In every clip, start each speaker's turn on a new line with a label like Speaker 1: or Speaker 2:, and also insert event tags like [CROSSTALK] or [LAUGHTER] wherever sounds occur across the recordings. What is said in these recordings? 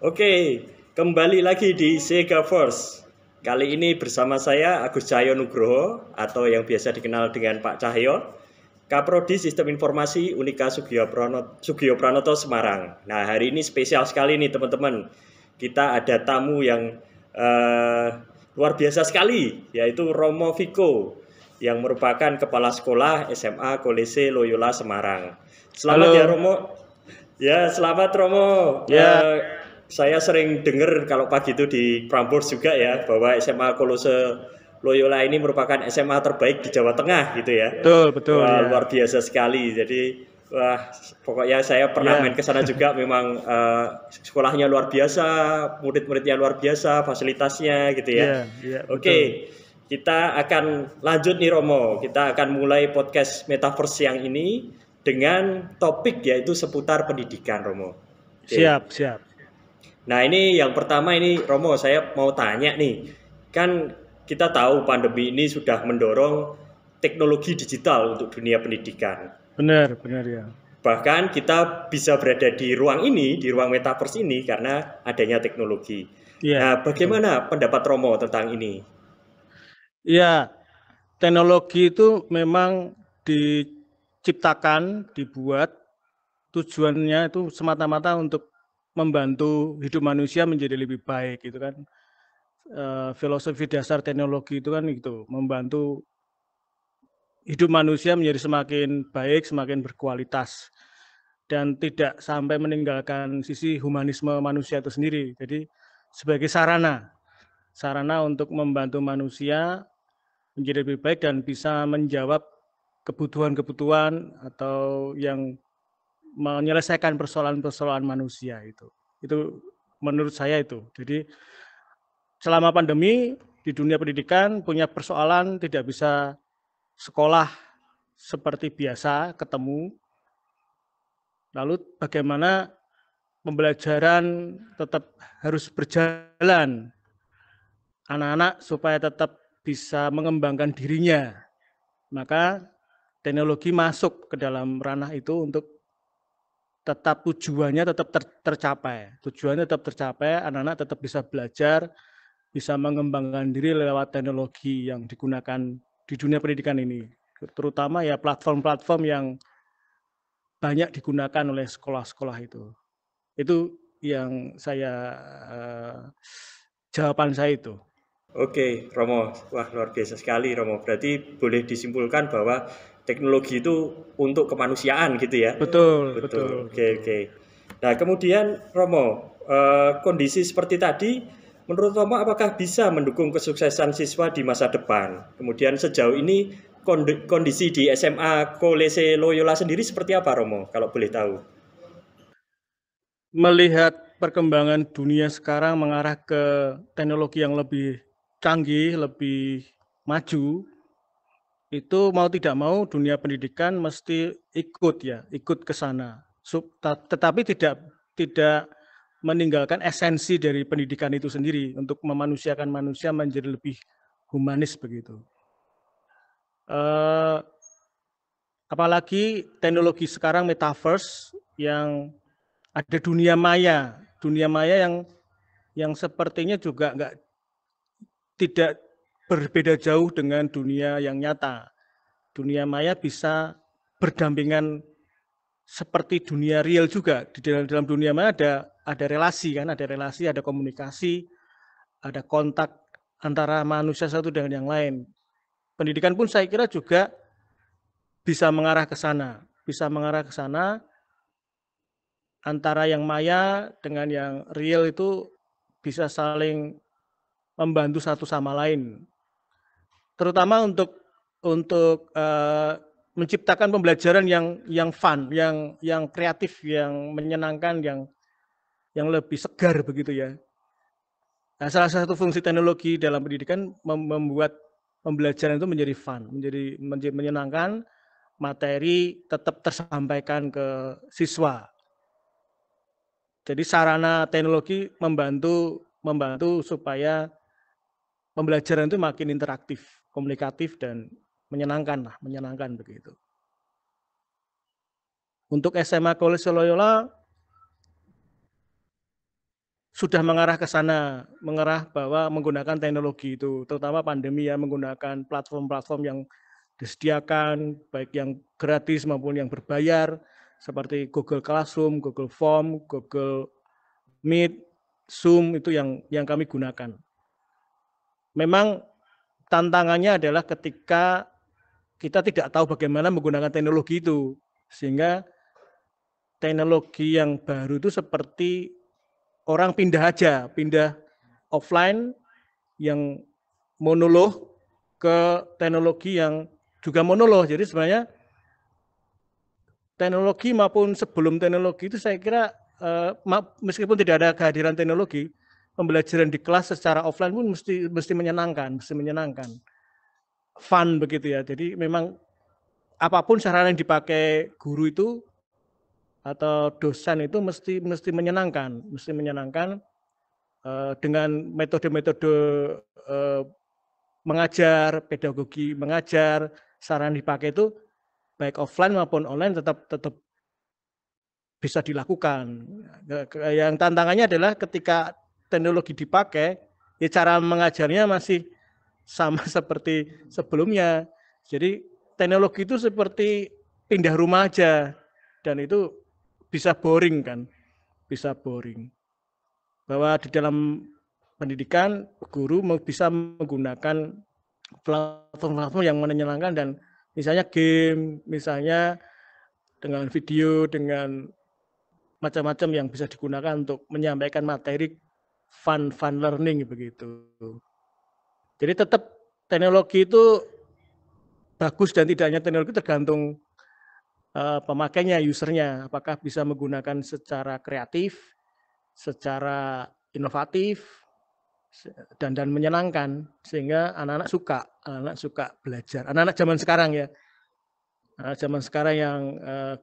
Speaker 1: Oke, kembali lagi di Sega Force. Kali ini bersama saya Agus Cahyo Nugroho atau yang biasa dikenal dengan Pak Cahyo, Kaprodi Sistem Informasi Unika Sugiyo Pranoto, Sugiyo Pranoto Semarang. Nah, hari ini spesial sekali nih teman-teman. Kita ada tamu yang uh, luar biasa sekali, yaitu Romo Viko yang merupakan kepala sekolah SMA Kolese Loyola Semarang. Selamat Halo. ya Romo. Ya, selamat Romo. Ya. Uh, saya sering dengar kalau pagi itu di Prambors juga ya bahwa SMA Kolose Loyola ini merupakan SMA terbaik di Jawa Tengah gitu ya.
Speaker 2: Betul, betul.
Speaker 1: Wah, ya. luar biasa sekali. Jadi wah pokoknya saya pernah ya. main ke sana juga memang uh, sekolahnya luar biasa, murid-muridnya luar biasa, fasilitasnya gitu ya. ya, ya Oke. Okay. Kita akan lanjut nih Romo. Kita akan mulai podcast Metaverse yang ini dengan topik yaitu seputar pendidikan Romo.
Speaker 2: Okay. Siap, siap.
Speaker 1: Nah ini yang pertama ini Romo saya mau tanya nih kan kita tahu pandemi ini sudah mendorong teknologi digital untuk dunia pendidikan.
Speaker 2: Benar, benar ya.
Speaker 1: Bahkan kita bisa berada di ruang ini, di ruang metaverse ini karena adanya teknologi. Ya, nah, bagaimana betul. pendapat Romo tentang ini?
Speaker 2: Ya, teknologi itu memang diciptakan, dibuat tujuannya itu semata-mata untuk membantu hidup manusia menjadi lebih baik gitu kan. E, filosofi dasar teknologi itu kan itu membantu hidup manusia menjadi semakin baik semakin berkualitas dan tidak sampai meninggalkan sisi humanisme manusia itu sendiri. Jadi sebagai sarana sarana untuk membantu manusia menjadi lebih baik dan bisa menjawab kebutuhan-kebutuhan atau yang menyelesaikan persoalan-persoalan manusia itu. Itu menurut saya itu. Jadi selama pandemi di dunia pendidikan punya persoalan tidak bisa sekolah seperti biasa ketemu. Lalu bagaimana pembelajaran tetap harus berjalan anak-anak supaya tetap bisa mengembangkan dirinya. Maka teknologi masuk ke dalam ranah itu untuk tetap tujuannya tetap ter, tercapai. Tujuannya tetap tercapai, anak-anak tetap bisa belajar, bisa mengembangkan diri lewat teknologi yang digunakan di dunia pendidikan ini. Terutama ya platform-platform yang banyak digunakan oleh sekolah-sekolah itu. Itu yang saya uh, jawaban saya itu.
Speaker 1: Oke, Romo. Wah, luar biasa sekali, Romo. Berarti boleh disimpulkan bahwa teknologi itu untuk kemanusiaan gitu ya.
Speaker 2: Betul, betul. betul
Speaker 1: oke, oke. Nah, kemudian Romo, eh, kondisi seperti tadi menurut Romo apakah bisa mendukung kesuksesan siswa di masa depan? Kemudian sejauh ini kondisi di SMA Kolese Loyola sendiri seperti apa Romo kalau boleh tahu?
Speaker 2: Melihat perkembangan dunia sekarang mengarah ke teknologi yang lebih canggih, lebih maju, itu mau tidak mau dunia pendidikan mesti ikut ya, ikut ke sana. Tetapi tidak tidak meninggalkan esensi dari pendidikan itu sendiri untuk memanusiakan manusia menjadi lebih humanis begitu. Uh, apalagi teknologi sekarang metaverse yang ada dunia maya, dunia maya yang yang sepertinya juga nggak tidak berbeda jauh dengan dunia yang nyata. Dunia maya bisa berdampingan seperti dunia real juga. Di dalam, dalam dunia maya ada ada relasi kan, ada relasi, ada komunikasi, ada kontak antara manusia satu dengan yang lain. Pendidikan pun saya kira juga bisa mengarah ke sana, bisa mengarah ke sana antara yang maya dengan yang real itu bisa saling membantu satu sama lain terutama untuk untuk uh, menciptakan pembelajaran yang yang fun, yang yang kreatif, yang menyenangkan, yang yang lebih segar begitu ya. Nah, salah satu fungsi teknologi dalam pendidikan membuat pembelajaran itu menjadi fun, menjadi, menjadi menyenangkan, materi tetap tersampaikan ke siswa. Jadi sarana teknologi membantu membantu supaya pembelajaran itu makin interaktif komunikatif dan menyenangkan lah, menyenangkan begitu. Untuk SMA College Loyola sudah mengarah ke sana, mengarah bahwa menggunakan teknologi itu, terutama pandemi ya menggunakan platform-platform yang disediakan, baik yang gratis maupun yang berbayar, seperti Google Classroom, Google Form, Google Meet, Zoom itu yang yang kami gunakan. Memang tantangannya adalah ketika kita tidak tahu bagaimana menggunakan teknologi itu, sehingga teknologi yang baru itu seperti orang pindah aja, pindah offline yang monolog ke teknologi yang juga monolog. Jadi sebenarnya teknologi maupun sebelum teknologi itu saya kira eh, meskipun tidak ada kehadiran teknologi, pembelajaran di kelas secara offline pun mesti mesti menyenangkan, mesti menyenangkan. Fun begitu ya. Jadi memang apa pun sarana yang dipakai guru itu atau dosen itu mesti mesti menyenangkan, mesti menyenangkan uh, dengan metode-metode uh, mengajar, pedagogi mengajar, saran dipakai itu baik offline maupun online tetap tetap bisa dilakukan. Yang tantangannya adalah ketika teknologi dipakai, ya cara mengajarnya masih sama [LAUGHS] seperti sebelumnya. Jadi teknologi itu seperti pindah rumah aja dan itu bisa boring kan, bisa boring. Bahwa di dalam pendidikan guru bisa menggunakan platform-platform yang menyenangkan dan misalnya game, misalnya dengan video, dengan macam-macam yang bisa digunakan untuk menyampaikan materi fun fun learning begitu. Jadi tetap teknologi itu bagus dan tidaknya teknologi tergantung uh, pemakainya, usernya, apakah bisa menggunakan secara kreatif, secara inovatif, dan dan menyenangkan sehingga anak-anak suka, anak-anak suka belajar. Anak-anak zaman sekarang ya, anak zaman sekarang yang uh,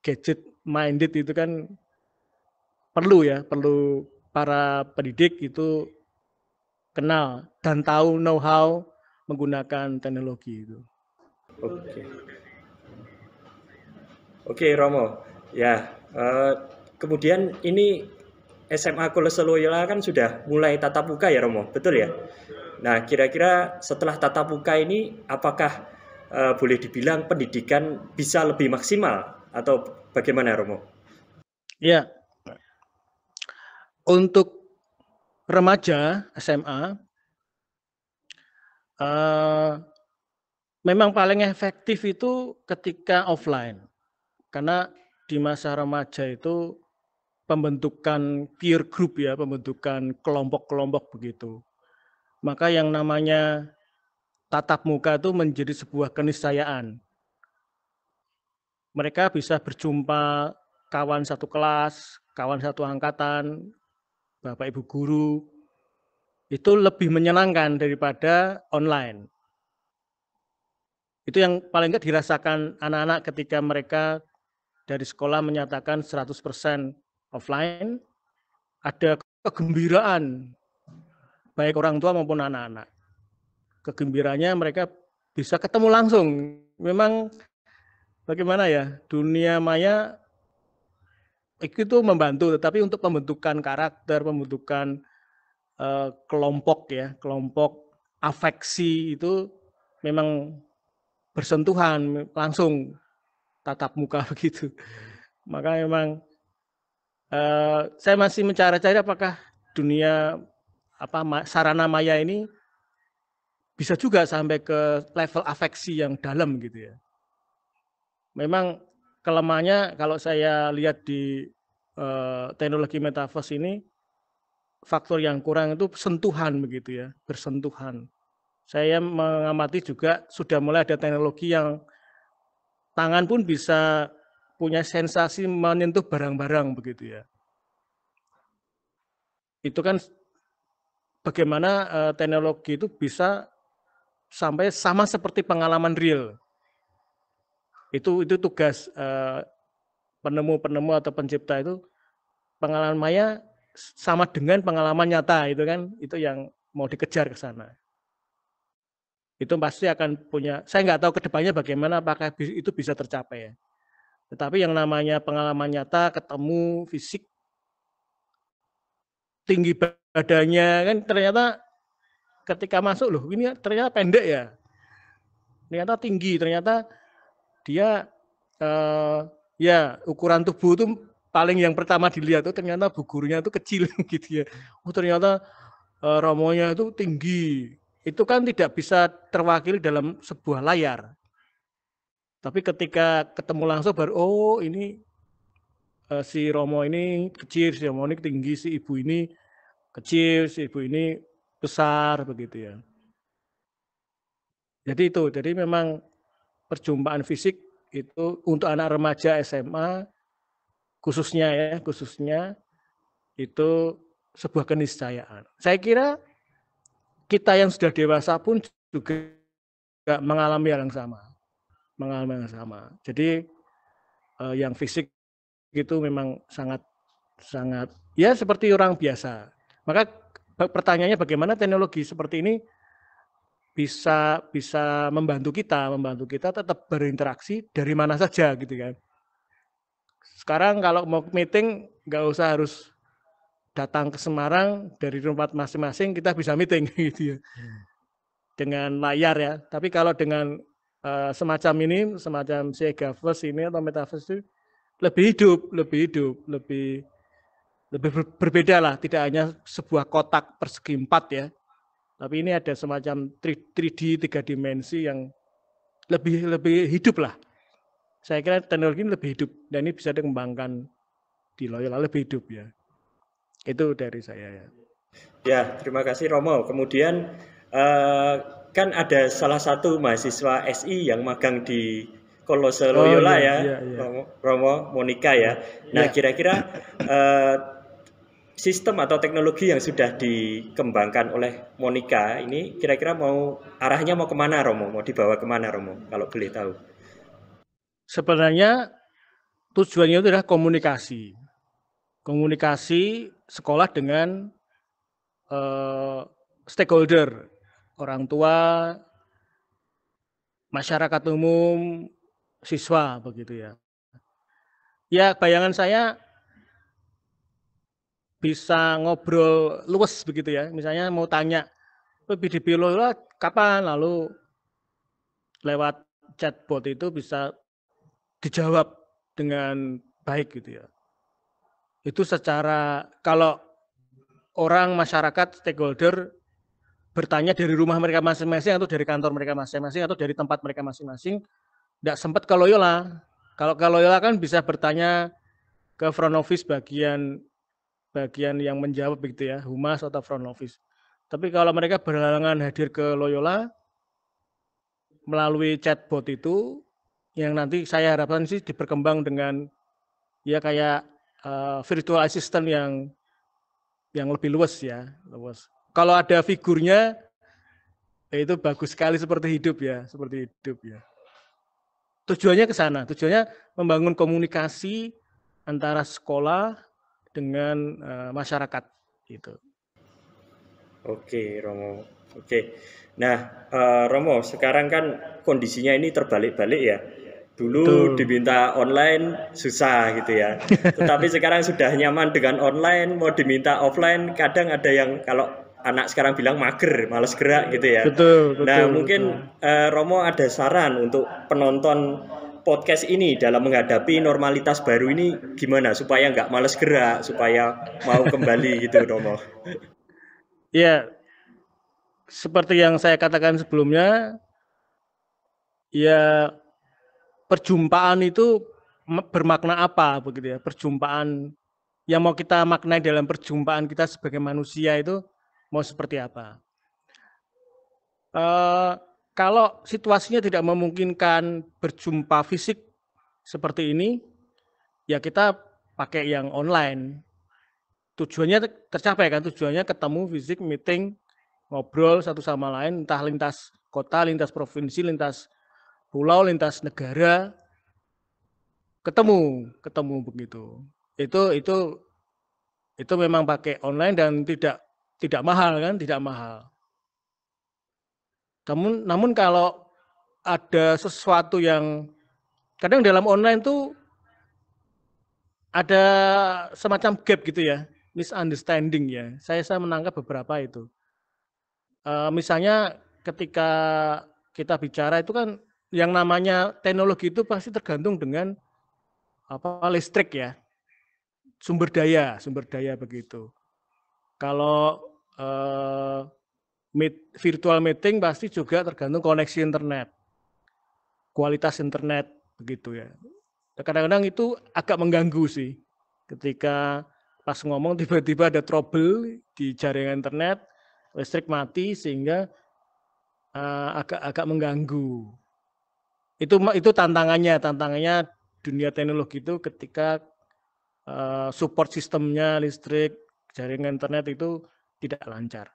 Speaker 2: gadget minded itu kan perlu ya, perlu para pendidik itu kenal dan tahu know-how menggunakan teknologi itu.
Speaker 1: Oke. Okay. Oke Romo, ya uh, kemudian ini SMA Kolese Loyola kan sudah mulai tatap muka ya Romo, betul ya? Nah kira-kira setelah tatap muka ini apakah uh, boleh dibilang pendidikan bisa lebih maksimal atau bagaimana Romo?
Speaker 2: Ya, untuk remaja SMA uh, eh, memang paling efektif itu ketika offline karena di masa remaja itu pembentukan peer group ya, pembentukan kelompok-kelompok begitu. Maka yang namanya tatap muka itu menjadi sebuah keniscayaan. Mereka bisa berjumpa kawan satu kelas, kawan satu angkatan, Bapak Ibu guru, itu lebih menyenangkan daripada online. Itu yang paling enggak dirasakan anak-anak ketika mereka dari sekolah menyatakan 100% offline, ada kegembiraan baik orang tua maupun anak-anak. Kegembiranya mereka bisa ketemu langsung. Memang bagaimana ya, dunia maya itu membantu, tetapi untuk pembentukan karakter, pembentukan uh, kelompok ya, kelompok afeksi itu memang bersentuhan langsung tatap muka [LAUGHS] begitu. Maka memang uh, saya masih mencari-cari apakah dunia apa sarana maya ini bisa juga sampai ke level afeksi yang dalam gitu ya. Memang kelemahannya kalau saya lihat di uh, teknologi metaverse ini faktor yang kurang itu sentuhan begitu ya, bersentuhan. Saya mengamati juga sudah mulai ada teknologi yang tangan pun bisa punya sensasi menyentuh barang-barang begitu ya. Itu kan bagaimana uh, teknologi itu bisa sampai sama seperti pengalaman real. Itu itu tugas uh, penemu-penemu atau pencipta itu pengalaman maya sama dengan pengalaman nyata itu kan? Itu yang mau dikejar ke sana. Itu pasti akan punya saya nggak tahu ke depannya bagaimana apakah itu bisa tercapai ya. Tetapi yang namanya pengalaman nyata ketemu fisik tinggi badannya kan ternyata ketika masuk loh ini ternyata pendek ya. Ternyata tinggi ternyata dia uh, ya ukuran tubuh itu paling yang pertama dilihat tuh ternyata bugurnya itu kecil [LAUGHS] gitu ya. Oh ternyata uh, romonya itu tinggi. Itu kan tidak bisa terwakili dalam sebuah layar. Tapi ketika ketemu langsung baru oh ini uh, si Romo ini kecil si Romo ini tinggi si ibu ini kecil si ibu ini besar begitu ya. Jadi itu, jadi memang perjumpaan fisik itu untuk anak remaja SMA khususnya ya, khususnya itu sebuah keniscayaan. Saya kira kita yang sudah dewasa pun juga mengalami hal yang sama. Mengalami hal yang sama. Jadi eh, yang fisik itu memang sangat sangat ya seperti orang biasa. Maka pertanyaannya bagaimana teknologi seperti ini bisa bisa membantu kita, membantu kita tetap berinteraksi dari mana saja gitu kan. Sekarang kalau mau meeting nggak usah harus datang ke Semarang dari tempat masing-masing kita bisa meeting [LAUGHS] gitu ya. Dengan layar ya. Tapi kalau dengan uh, semacam ini, semacam Segaverse ini atau Metaverse itu lebih hidup, lebih hidup, lebih lebih berbeda lah. Tidak hanya sebuah kotak persegi empat ya, tapi ini ada semacam 3D tiga dimensi yang lebih lebih hidup lah. Saya kira teknologi ini lebih hidup dan ini bisa dikembangkan di Loyola lebih hidup ya. Itu dari saya ya.
Speaker 1: Ya, terima kasih Romo. Kemudian uh, kan ada salah satu mahasiswa SI yang magang di Kolose Loyola oh, iya, ya, iya, iya. Romo, Romo Monica ya. Nah, iya. kira-kira uh, [LAUGHS] sistem atau teknologi yang sudah dikembangkan oleh Monica ini kira-kira mau arahnya mau ke mana Romo? Mau dibawa ke mana Romo? Kalau boleh tahu.
Speaker 2: Sebenarnya tujuannya itu adalah komunikasi. Komunikasi sekolah dengan uh, stakeholder, orang tua, masyarakat umum, siswa begitu ya. Ya bayangan saya bisa ngobrol luwes begitu ya. Misalnya mau tanya PDB lo kapan lalu lewat chatbot itu bisa dijawab dengan baik gitu ya. Itu secara kalau orang masyarakat stakeholder bertanya dari rumah mereka masing-masing atau dari kantor mereka masing-masing atau dari tempat mereka masing-masing tidak sempat ke Loyola. Kalau ke Loyola kan bisa bertanya ke front office bagian bagian yang menjawab begitu ya, humas atau front office. Tapi kalau mereka berhalangan hadir ke Loyola melalui chatbot itu, yang nanti saya harapkan sih diperkembang dengan ya kayak uh, virtual assistant yang yang lebih luas ya, luas. Kalau ada figurnya ya itu bagus sekali seperti hidup ya, seperti hidup ya. Tujuannya ke sana, tujuannya membangun komunikasi antara sekolah dengan uh, masyarakat gitu.
Speaker 1: Oke, Romo. Oke. Nah, uh, Romo, sekarang kan kondisinya ini terbalik-balik ya. Dulu Tuh. diminta online susah gitu ya. [LAUGHS] Tetapi sekarang sudah nyaman dengan online, mau diminta offline, kadang ada yang kalau anak sekarang bilang mager, males gerak gitu ya. Betul, betul. Nah, mungkin betul. Uh, Romo ada saran untuk penonton podcast ini dalam menghadapi normalitas baru ini gimana supaya nggak males gerak, supaya mau kembali [LAUGHS] gitu, Romo?
Speaker 2: Ya, seperti yang saya katakan sebelumnya, ya perjumpaan itu bermakna apa begitu ya? Perjumpaan yang mau kita maknai dalam perjumpaan kita sebagai manusia itu mau seperti apa? Uh, kalau situasinya tidak memungkinkan berjumpa fisik seperti ini, ya kita pakai yang online. Tujuannya tercapai kan, tujuannya ketemu fisik, meeting, ngobrol satu sama lain, entah lintas kota, lintas provinsi, lintas pulau, lintas negara, ketemu, ketemu begitu. Itu itu itu memang pakai online dan tidak tidak mahal kan, tidak mahal. Namun, namun kalau ada sesuatu yang kadang dalam online tuh ada semacam gap gitu ya. misunderstanding ya. Saya saya menangkap beberapa itu. Uh, misalnya ketika kita bicara itu kan yang namanya teknologi itu pasti tergantung dengan apa listrik ya sumber daya sumber daya begitu kalau uh, meet, virtual meeting pasti juga tergantung koneksi internet. Kualitas internet begitu ya. Kadang-kadang itu agak mengganggu sih. Ketika pas ngomong tiba-tiba ada trouble di jaringan internet listrik mati sehingga uh, agak agak mengganggu. Itu itu tantangannya tantangannya dunia teknologi itu ketika uh, support sistemnya listrik jaringan internet itu tidak lancar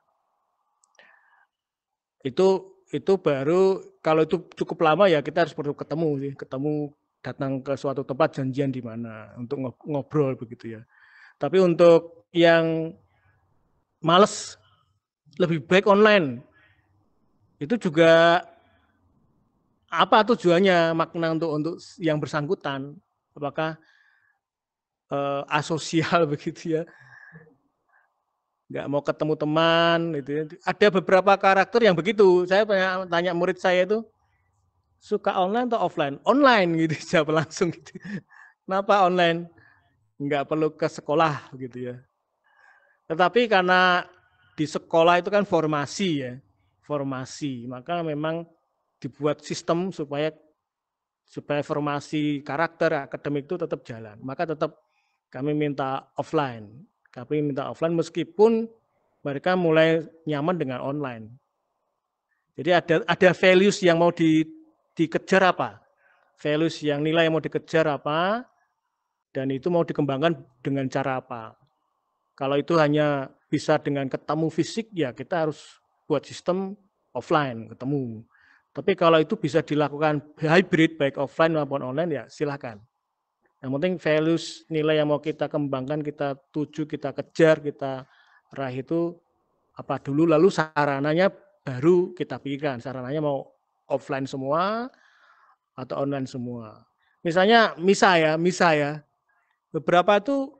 Speaker 2: itu itu baru kalau itu cukup lama ya kita harus perlu ketemu sih. Ketemu datang ke suatu tempat janjian di mana untuk ngobrol begitu ya. Tapi untuk yang males lebih baik online. Itu juga apa tujuannya makna untuk untuk yang bersangkutan? Apakah uh, asosial [LAUGHS] begitu ya nggak mau ketemu teman itu ya. ada beberapa karakter yang begitu saya tanya, tanya murid saya itu suka online atau offline online gitu [LAUGHS] jawab langsung gitu kenapa online nggak perlu ke sekolah gitu ya tetapi karena di sekolah itu kan formasi ya formasi maka memang dibuat sistem supaya supaya formasi karakter akademik itu tetap jalan. Maka tetap kami minta offline. Kami minta offline meskipun mereka mulai nyaman dengan online. Jadi ada ada values yang mau di, dikejar apa? Values yang nilai yang mau dikejar apa? Dan itu mau dikembangkan dengan cara apa? Kalau itu hanya bisa dengan ketemu fisik, ya kita harus buat sistem offline, ketemu. Tapi kalau itu bisa dilakukan hybrid baik offline maupun online ya silahkan. Yang penting values nilai yang mau kita kembangkan, kita tuju, kita kejar, kita raih itu apa dulu lalu sarananya baru kita pikirkan. Sarananya mau offline semua atau online semua. Misalnya misa ya, misa ya. Beberapa itu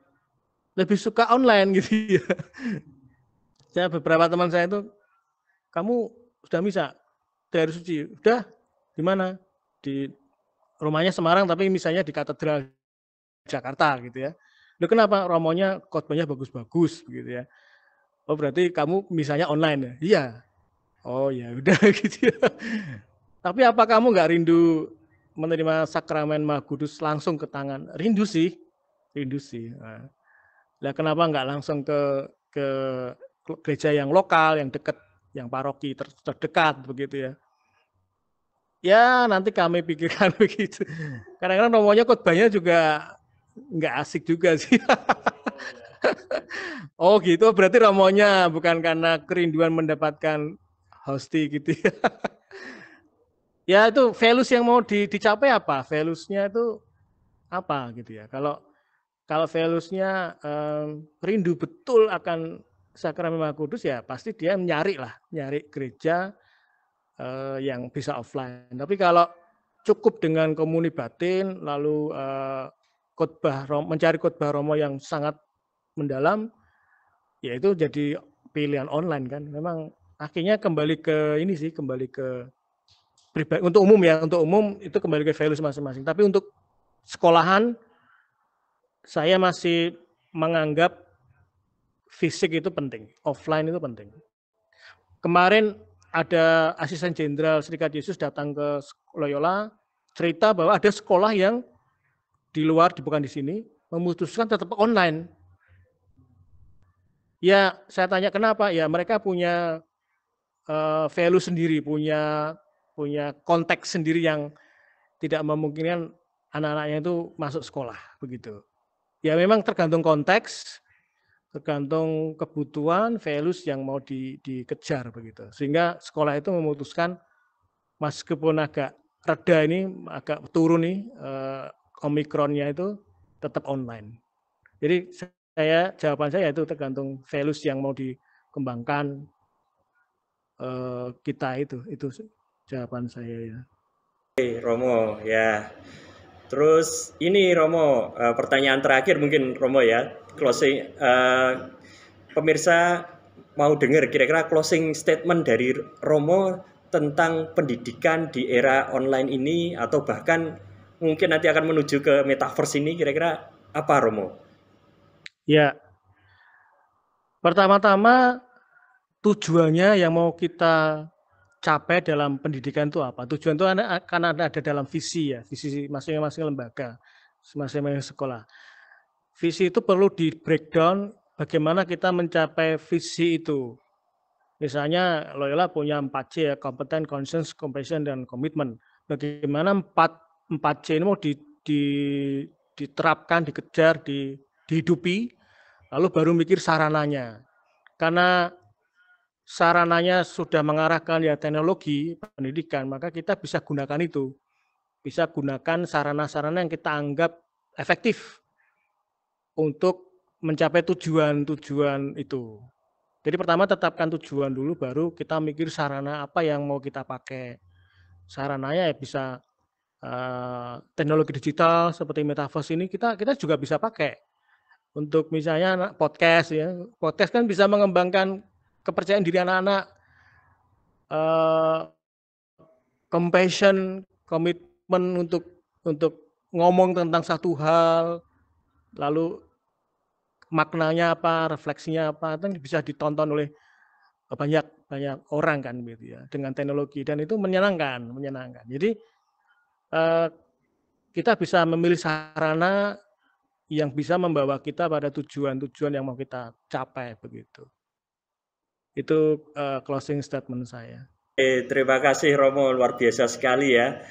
Speaker 2: lebih suka online [LAUGHS] gitu ya. Saya beberapa teman saya itu kamu sudah misa, daerah suci. Udah di mana? Di rumahnya Semarang tapi misalnya di katedral Jakarta gitu ya. Loh kenapa romonya khotbahnya bagus-bagus begitu ya. Oh berarti kamu misalnya online ya? Iya. Oh ya udah [LAUGHS] gitu ya. Tapi apa kamu nggak rindu menerima sakramen Maha Kudus langsung ke tangan? Rindu sih, rindu sih. Nah, nah kenapa nggak langsung ke ke gereja yang lokal, yang dekat yang paroki ter terdekat begitu ya. Ya nanti kami pikirkan [LAUGHS] begitu. Kadang-kadang nomornya khotbahnya juga nggak asik juga sih. oh gitu, berarti romonya bukan karena kerinduan mendapatkan hosti gitu ya. ya itu values yang mau di, dicapai apa? Valuesnya itu apa gitu ya. Kalau kalau valuesnya um, rindu betul akan sakramen Maha Kudus ya pasti dia nyari lah, nyari gereja uh, yang bisa offline. Tapi kalau cukup dengan komuni batin, lalu uh, khotbah mencari khotbah Romo yang sangat mendalam, ya itu jadi pilihan online kan. Memang akhirnya kembali ke ini sih, kembali ke pribadi untuk umum ya, untuk umum itu kembali ke values masing-masing. Tapi untuk sekolahan saya masih menganggap fisik itu penting, offline itu penting. Kemarin ada asisten jenderal Serikat Yesus datang ke Loyola cerita bahwa ada sekolah yang di luar, bukan di sini, memutuskan tetap online. Ya, saya tanya kenapa? Ya, mereka punya uh, value sendiri, punya punya konteks sendiri yang tidak memungkinkan anak-anaknya itu masuk sekolah begitu. Ya memang tergantung konteks, tergantung kebutuhan values yang mau di, dikejar begitu sehingga sekolah itu memutuskan meskipun agak reda ini agak turun nih eh, omikronnya itu tetap online. Jadi saya jawaban saya itu tergantung values yang mau dikembangkan eh, kita itu itu jawaban saya ya.
Speaker 1: Oke, Romo ya. Terus ini Romo eh, pertanyaan terakhir mungkin Romo ya. Closing uh, pemirsa mau dengar kira-kira closing statement dari Romo tentang pendidikan di era online ini atau bahkan mungkin nanti akan menuju ke metaverse ini kira-kira apa Romo?
Speaker 2: Ya. Pertama-tama tujuannya yang mau kita capai dalam pendidikan itu apa? Tujuan itu akan ada, dalam visi ya, visi masing-masing lembaga, masing-masing sekolah. Visi itu perlu di breakdown bagaimana kita mencapai visi itu. Misalnya Loyola punya 4C ya, kompeten, conscience, compassion, dan komitmen. Bagaimana 4, 4C ini mau di, di, diterapkan, dikejar, di, dihidupi, lalu baru mikir sarananya. Karena sarananya sudah mengarahkan ya teknologi pendidikan, maka kita bisa gunakan itu. Bisa gunakan sarana-sarana yang kita anggap efektif untuk mencapai tujuan-tujuan itu. Jadi pertama tetapkan tujuan dulu, baru kita mikir sarana apa yang mau kita pakai. Sarananya ya bisa uh, teknologi digital seperti metaverse ini kita kita juga bisa pakai untuk misalnya podcast ya. Podcast kan bisa mengembangkan kepercayaan diri anak-anak, uh, compassion, komitmen untuk untuk ngomong tentang satu hal, lalu maknanya apa, refleksinya apa, itu bisa ditonton oleh banyak banyak orang kan gitu ya dengan teknologi dan itu menyenangkan, menyenangkan. Jadi kita bisa memilih sarana yang bisa membawa kita pada tujuan-tujuan yang mau kita capai begitu. Itu uh, closing statement saya.
Speaker 1: terima kasih Romo, luar biasa sekali ya.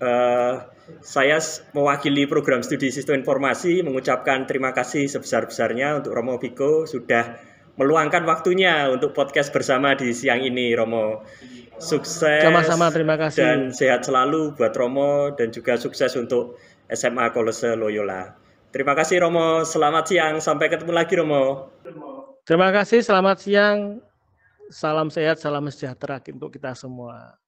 Speaker 1: Uh, saya mewakili program studi sistem informasi mengucapkan terima kasih sebesar-besarnya untuk Romo Viko sudah meluangkan waktunya untuk podcast bersama di siang ini Romo. Sukses
Speaker 2: sama-sama terima kasih
Speaker 1: dan sehat selalu buat Romo dan juga sukses untuk SMA Kolose Loyola. Terima kasih Romo, selamat siang, sampai ketemu lagi Romo.
Speaker 2: Terima kasih, selamat siang. Salam sehat, salam sejahtera untuk kita semua.